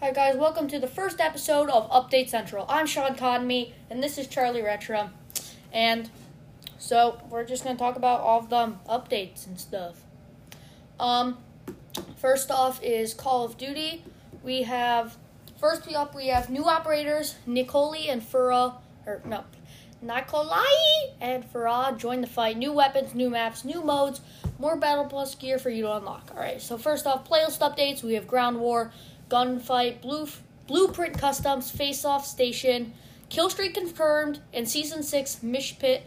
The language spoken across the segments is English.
Hi guys, welcome to the first episode of Update Central. I'm Sean Conme, and this is Charlie Retro. And so we're just gonna talk about all of the updates and stuff. Um, first off is Call of Duty. We have first up we have new operators Nicoli and Fura, or no, Nikolai and Farah join the fight. New weapons, new maps, new modes, more Battle Pass gear for you to unlock. Alright, so first off, playlist updates. We have Ground War, Gunfight, Blue, Blueprint Customs, Face Off Station, Killstreak confirmed, and Season 6 Mission Pit,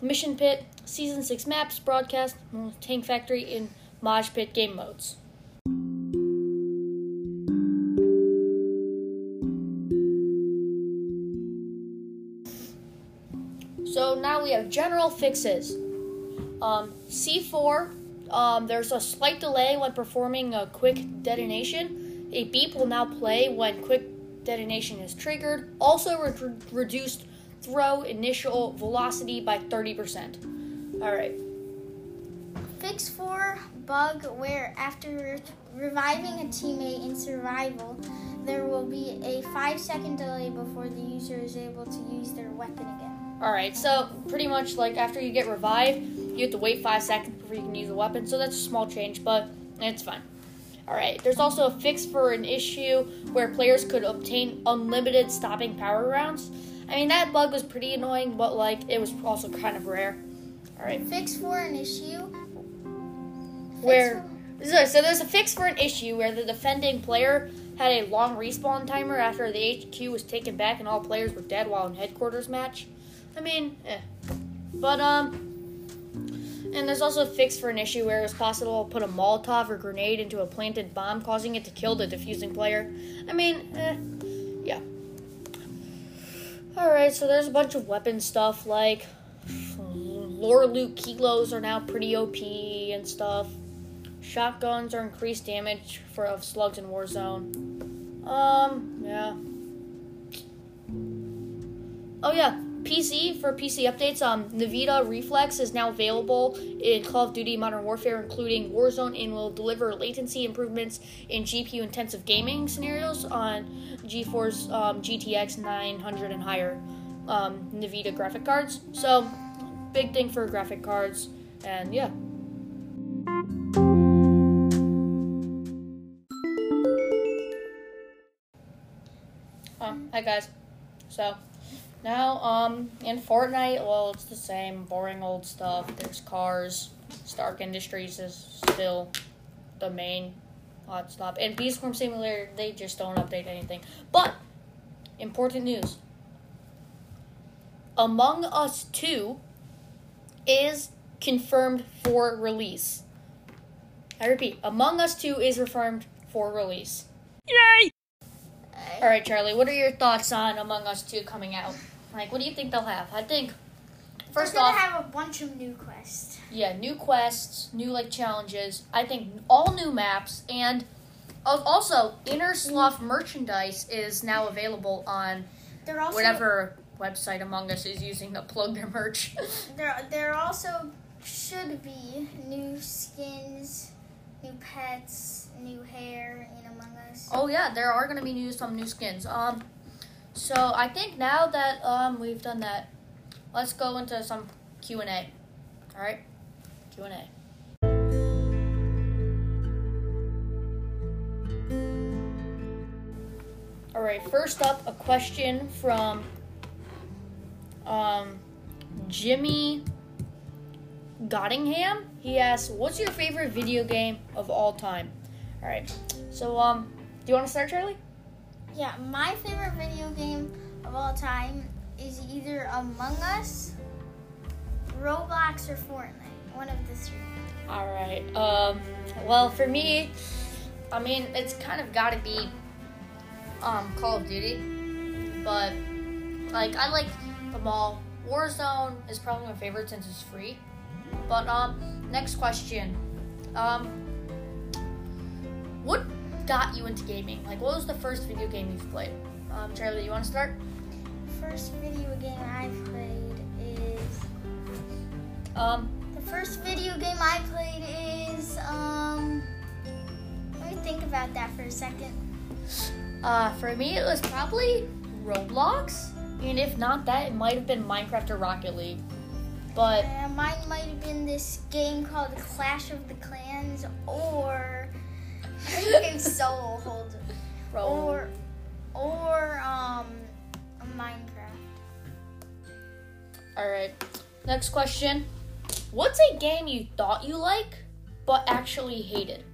Mission Pit, Season 6 maps, broadcast, Tank Factory, in Mosh Pit game modes. So now we have general fixes. Um, C4, um, there's a slight delay when performing a quick detonation. A beep will now play when quick detonation is triggered. Also re- reduced throw initial velocity by 30%. Alright. Fix 4 bug where after re- reviving a teammate in survival, there will be a 5 second delay before the user is able to use their weapon again. Alright, so pretty much like after you get revived, you have to wait 5 seconds before you can use the weapon. So that's a small change, but it's fine. Alright, there's also a fix for an issue where players could obtain unlimited stopping power rounds. I mean, that bug was pretty annoying, but like it was also kind of rare. Alright. Fix for an issue where so, so there's a fix for an issue where the defending player had a long respawn timer after the HQ was taken back and all players were dead while in headquarters match. I mean, eh. But um and there's also a fix for an issue where it's possible to put a Molotov or grenade into a planted bomb, causing it to kill the defusing player. I mean, eh, yeah. Alright, so there's a bunch of weapon stuff like lore loot kilos are now pretty OP and stuff. Shotguns are increased damage for of slugs in Warzone. Um, yeah. Oh yeah, PC for PC updates. Um, Nvidia Reflex is now available in Call of Duty Modern Warfare, including Warzone, and will deliver latency improvements in GPU intensive gaming scenarios on GeForce um, GTX 900 and higher um, Nvidia graphic cards. So, big thing for graphic cards, and yeah. Um, hi guys. So now, um, in Fortnite, well, it's the same boring old stuff. There's cars. Stark Industries is still the main hot stop. And Bee Swarm Simulator, they just don't update anything. But important news. Among Us 2 is confirmed for release. I repeat, Among Us 2 is confirmed for release. Yay! All right, Charlie, what are your thoughts on Among Us 2 coming out? Like, what do you think they'll have? I think, first We're gonna off, have a bunch of new quests. yeah, new quests, new, like, challenges. I think all new maps, and al- also, Innersloth merchandise is now available on There also whatever website Among Us is using to plug their merch. there there also should be new skins, new pets, new hair in Among Us. Oh yeah, there are gonna be new some new skins. Um, so I think now that um we've done that, let's go into some Q and A. All right, Q and A. All right, first up, a question from um Jimmy Gottingham. He asks, "What's your favorite video game of all time?" All right, so um, you want to start, Charlie? Yeah, my favorite video game of all time is either Among Us, Roblox, or Fortnite. One of the three. All right. Um. Well, for me, I mean, it's kind of got to be um Call of Duty, but like I like them all. Warzone is probably my favorite since it's free. But um, next question. Um, what got you into gaming? Like, what was the first video game you've played? Um, Charlie, you want to start? First video game I played is Um, the first video game I played is um. Let me think about that for a second. Uh, for me, it was probably Roblox, and if not that, it might have been Minecraft or Rocket League. But Uh, mine might have been this game called Clash of the Clans or it's so old. Ro- Or or um Minecraft. all right. Next question: What's a game you thought you like but actually hated?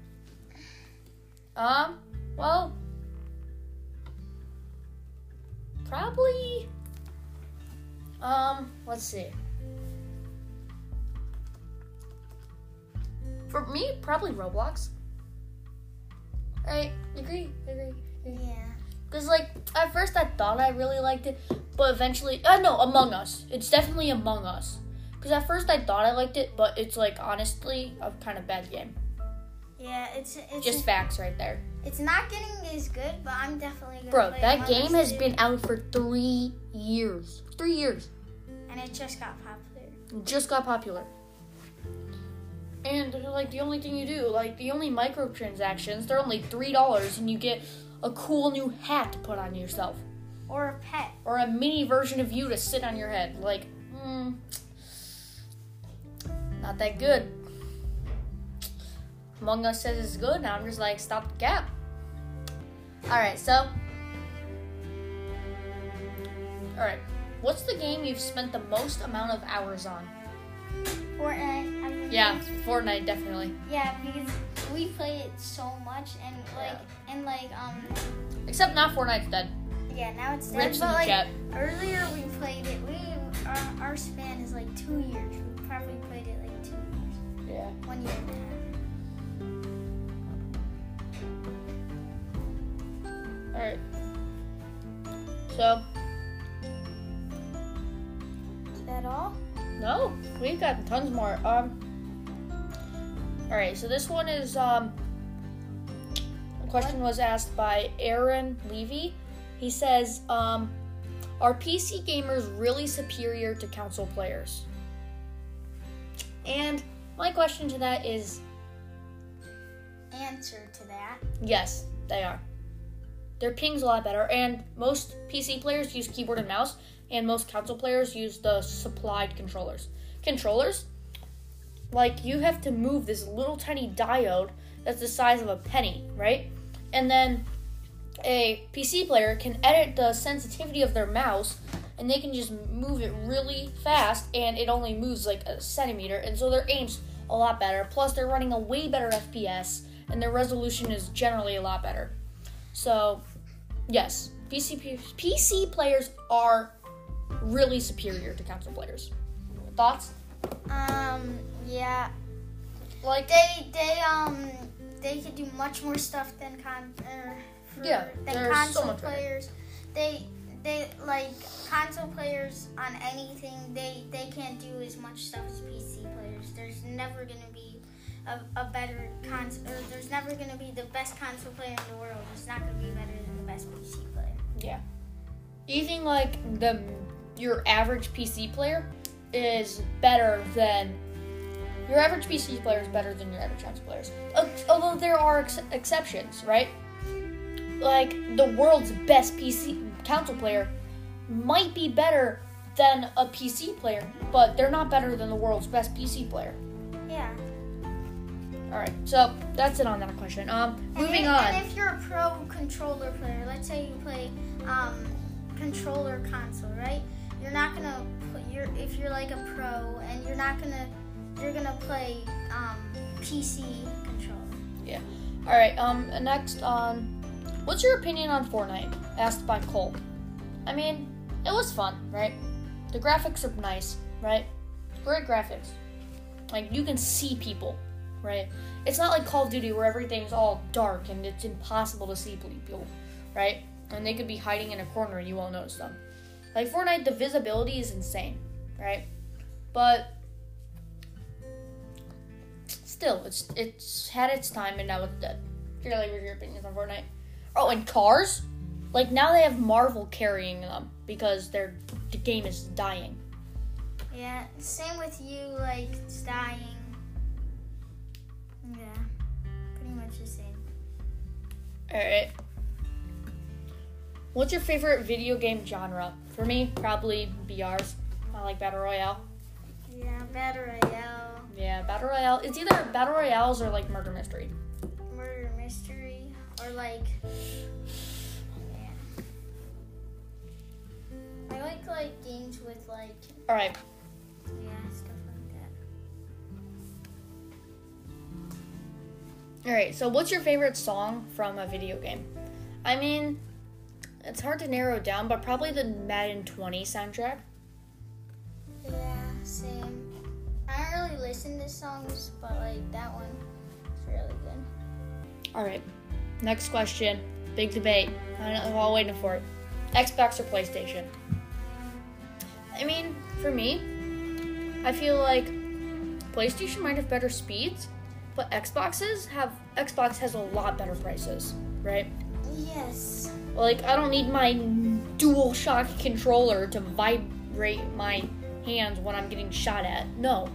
Um. Well, probably. Um. Let's see. For me, probably Roblox. I agree. Agree. Yeah. Because, like, at first I thought I really liked it, but eventually, uh, no, Among Us. It's definitely Among Us. Because at first I thought I liked it, but it's, like, honestly, a kind of bad game. Yeah, it's it's Just facts right there. it's not getting as good, but I'm definitely gonna Bro, that Among game has been out for three years. Three years. and it just got popular. It just got popular. And, like, the only thing you do, like, the only microtransactions, they're only $3, and you get a cool new hat to put on yourself. Or a pet. or a mini version of you to sit on your head. Like, hmm, not that good. Among Us says it's good, and I'm just like, stop the cap. All right, so, all right, what's the game you've spent the most amount of hours on? Fortnite. Yeah, Fortnite, definitely. Yeah, because we play it so much, and like, and like, um, Except not Fortnite's dead. yeah, now it's dead. Rips But like chat. earlier, we played it. We our, our span is like two years. We probably played it like two years, Yeah. one year and a half. All right. So, Is that all? No, we've got tons more. Um. All right, so this one is um. The question was asked by Aaron Levy. He says, um, "Are PC gamers really superior to console players?" And my question to that is, Answer to that. yes, they are. Their ping's a lot better, and most PC players use keyboard and mouse, and most console players use the supplied controllers. Controllers, like you have to move this little tiny diode that's the size of a penny, right? And then a PC player can edit the sensitivity of their mouse and they can just move it really fast and it only moves like a centimeter and so their aim's a lot better. Plus they're running a way better FPS and their resolution is generally a lot better. So, yes, PC PC players are really superior to console players. Thoughts? Um, yeah, Like they they um they could do much more stuff than con er, for, Yeah, than they're so console better. players. They they like console players on anything. They they can't do as much stuff as PC players. There's never gonna be a, a better console. Or there's never gonna be the best console player in the world. It's not gonna be better than the best PC player. Yeah. Even like the your average PC player is better than your average PC player is better than your average console players. Uh, Although there are ex- exceptions, right? Like the world's best PC console player might be better than a PC player, but they're not better than the world's best PC player. Yeah. All right, so that's it on that question. Um, moving and, on. And if you're a pro controller player, let's say you play um, controller console, right? You're not gonna put your if you're like a pro and you're not gonna you're gonna play um, PC controller. Yeah. All right. Um. Next on, what's your opinion on Fortnite? Asked by Cole. I mean, it was fun, right? The graphics are nice, right? Great graphics. Like you can see people, right? It's not like Call of Duty where everything's all dark and it's impossible to see people, right? And they could be hiding in a corner and you won't notice them. Like Fortnite, the visibility is insane, right? But still, it's it's had its time and now it's dead. Are your opinions on Fortnite? Oh, and cars, like now they have Marvel carrying them because their the game is dying. Yeah. Same with you, like it's dying. Yeah. Pretty much the same. All right. What's your favorite video game genre? For me, probably BRs. I like Battle Royale. Yeah, Battle Royale, Yeah, Battle Royale. It's either Battle Royales or like Murder Mystery. Murder Mystery, or like. Yeah. I like like games with like Alright, yeah stuff like that. alright, so what's your favorite song from a video game? I mean, it's hard to narrow it down, but probably the Madden 20 soundtrack. Listen to songs, but like that one is really good. Alright, next question. Big debate. I know, we're all waiting for it. Xbox or PlayStation? I mean, for me, I feel like PlayStation might have better speeds, but Xboxes have Xbox has a lot better prices, right? Yes. Like I don't need my dual shock controller to vibrate my hands when I'm getting shot at. No.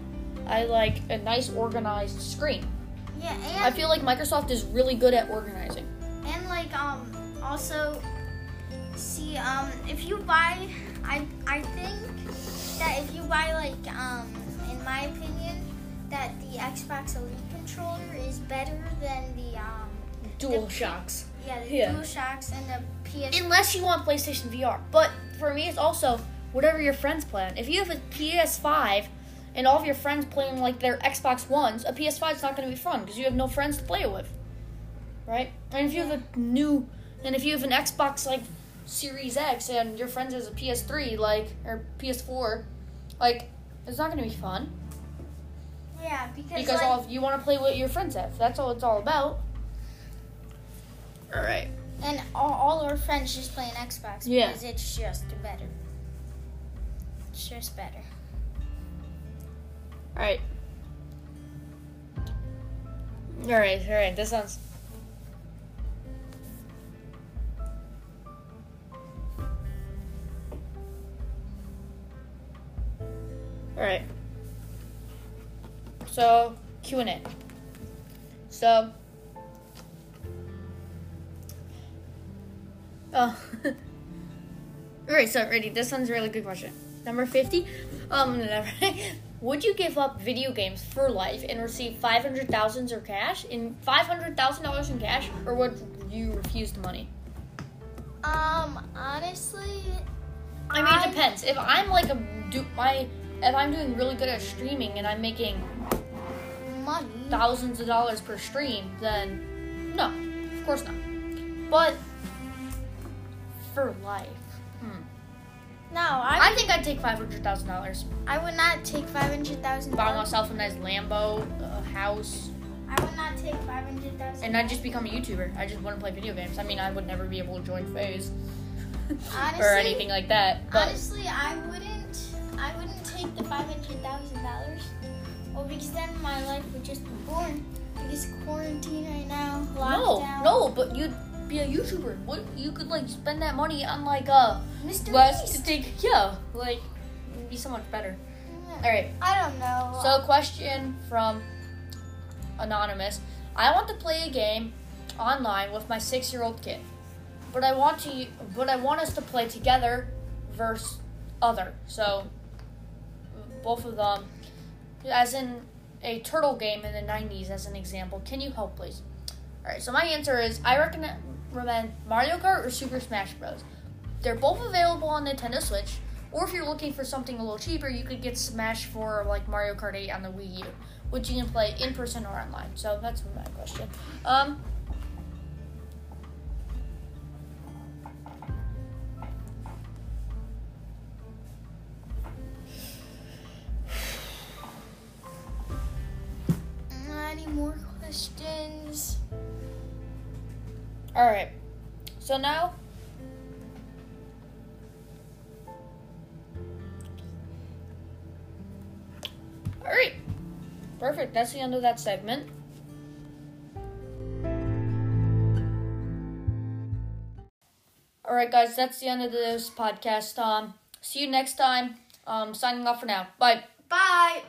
I like a nice organized screen. Yeah, and I feel like Microsoft is really good at organizing. and like um also see um if you buy I I think that if you buy like um in my opinion that the Xbox Elite controller is better than the um Dual The- shocks. yeah the Yeah. DualShocks and the PS. Unless you want PlayStation VR. But for me, it's also whatever your friends play on. If you have a PS5 and all of your friends playing like their Xbox Ones, a PS5 is not going to be fun because you have no friends to play with. Right? And if you have a new, and if you have an Xbox like Series X and your friends has a PS3 like or PS4, like it's not going to be fun yeah, because, because like, all of, you want to play what your friends have. That's all it's all about. All right. and all, all our friends just play an Xbox Yeah. because it's just better. It's just better. All right. All right, all right. This sounds. All right. So Q and A. So. Oh. right. So ready. This one's a really good question. Number fifty. Um. Never. Would you give up video games for life and receive five hundred thousands or cash in five hundred thousand dollars in cash, or would you refuse the money? Um, honestly, I mean, it depends. If I'm like a do my if I'm doing really good at streaming and I'm making money. thousands of dollars per stream, then no, of course not. But for life, hmm. No, I I think I'd take five hundred thousand dollars. I would not take five hundred thousand Buy myself a nice Lambo, a house, I would not take five hundred thousand. and I'd just become a YouTuber. I just wouldn't play video games. I mean, I would never be able to join FaZe or anything like that. But Honestly, I wouldn't. I wouldn't take the five hundred thousand dollars. Well, because then my life would just be boring. Because quarantine right now, no, lockdown. no, but you'd be a YouTuber. What you could like spend that money on like uh MrBeast. to take yeah, like be so much better. All right. I don't know. So, question from Anonymous. I want to play a game online with my six year old kid. But I want to but I want us to play together versus other. So both of them as in a turtle game in the nineties as an example. Can you help please? Alright, so my answer is I recommend Mario Kart or Super Smash Bros. They're both available on Nintendo Switch. Or if you're looking for something a little cheaper, you could get Smash for like Mario Kart 8 on the Wii U, which you can play in person or online. So that's my question. Um, Any more questions? All right. So now, all right, perfect. That's the end of that segment. All right, guys, that's the end of this podcast. Um, see you next time. Um, signing off for now. Bye. Bye.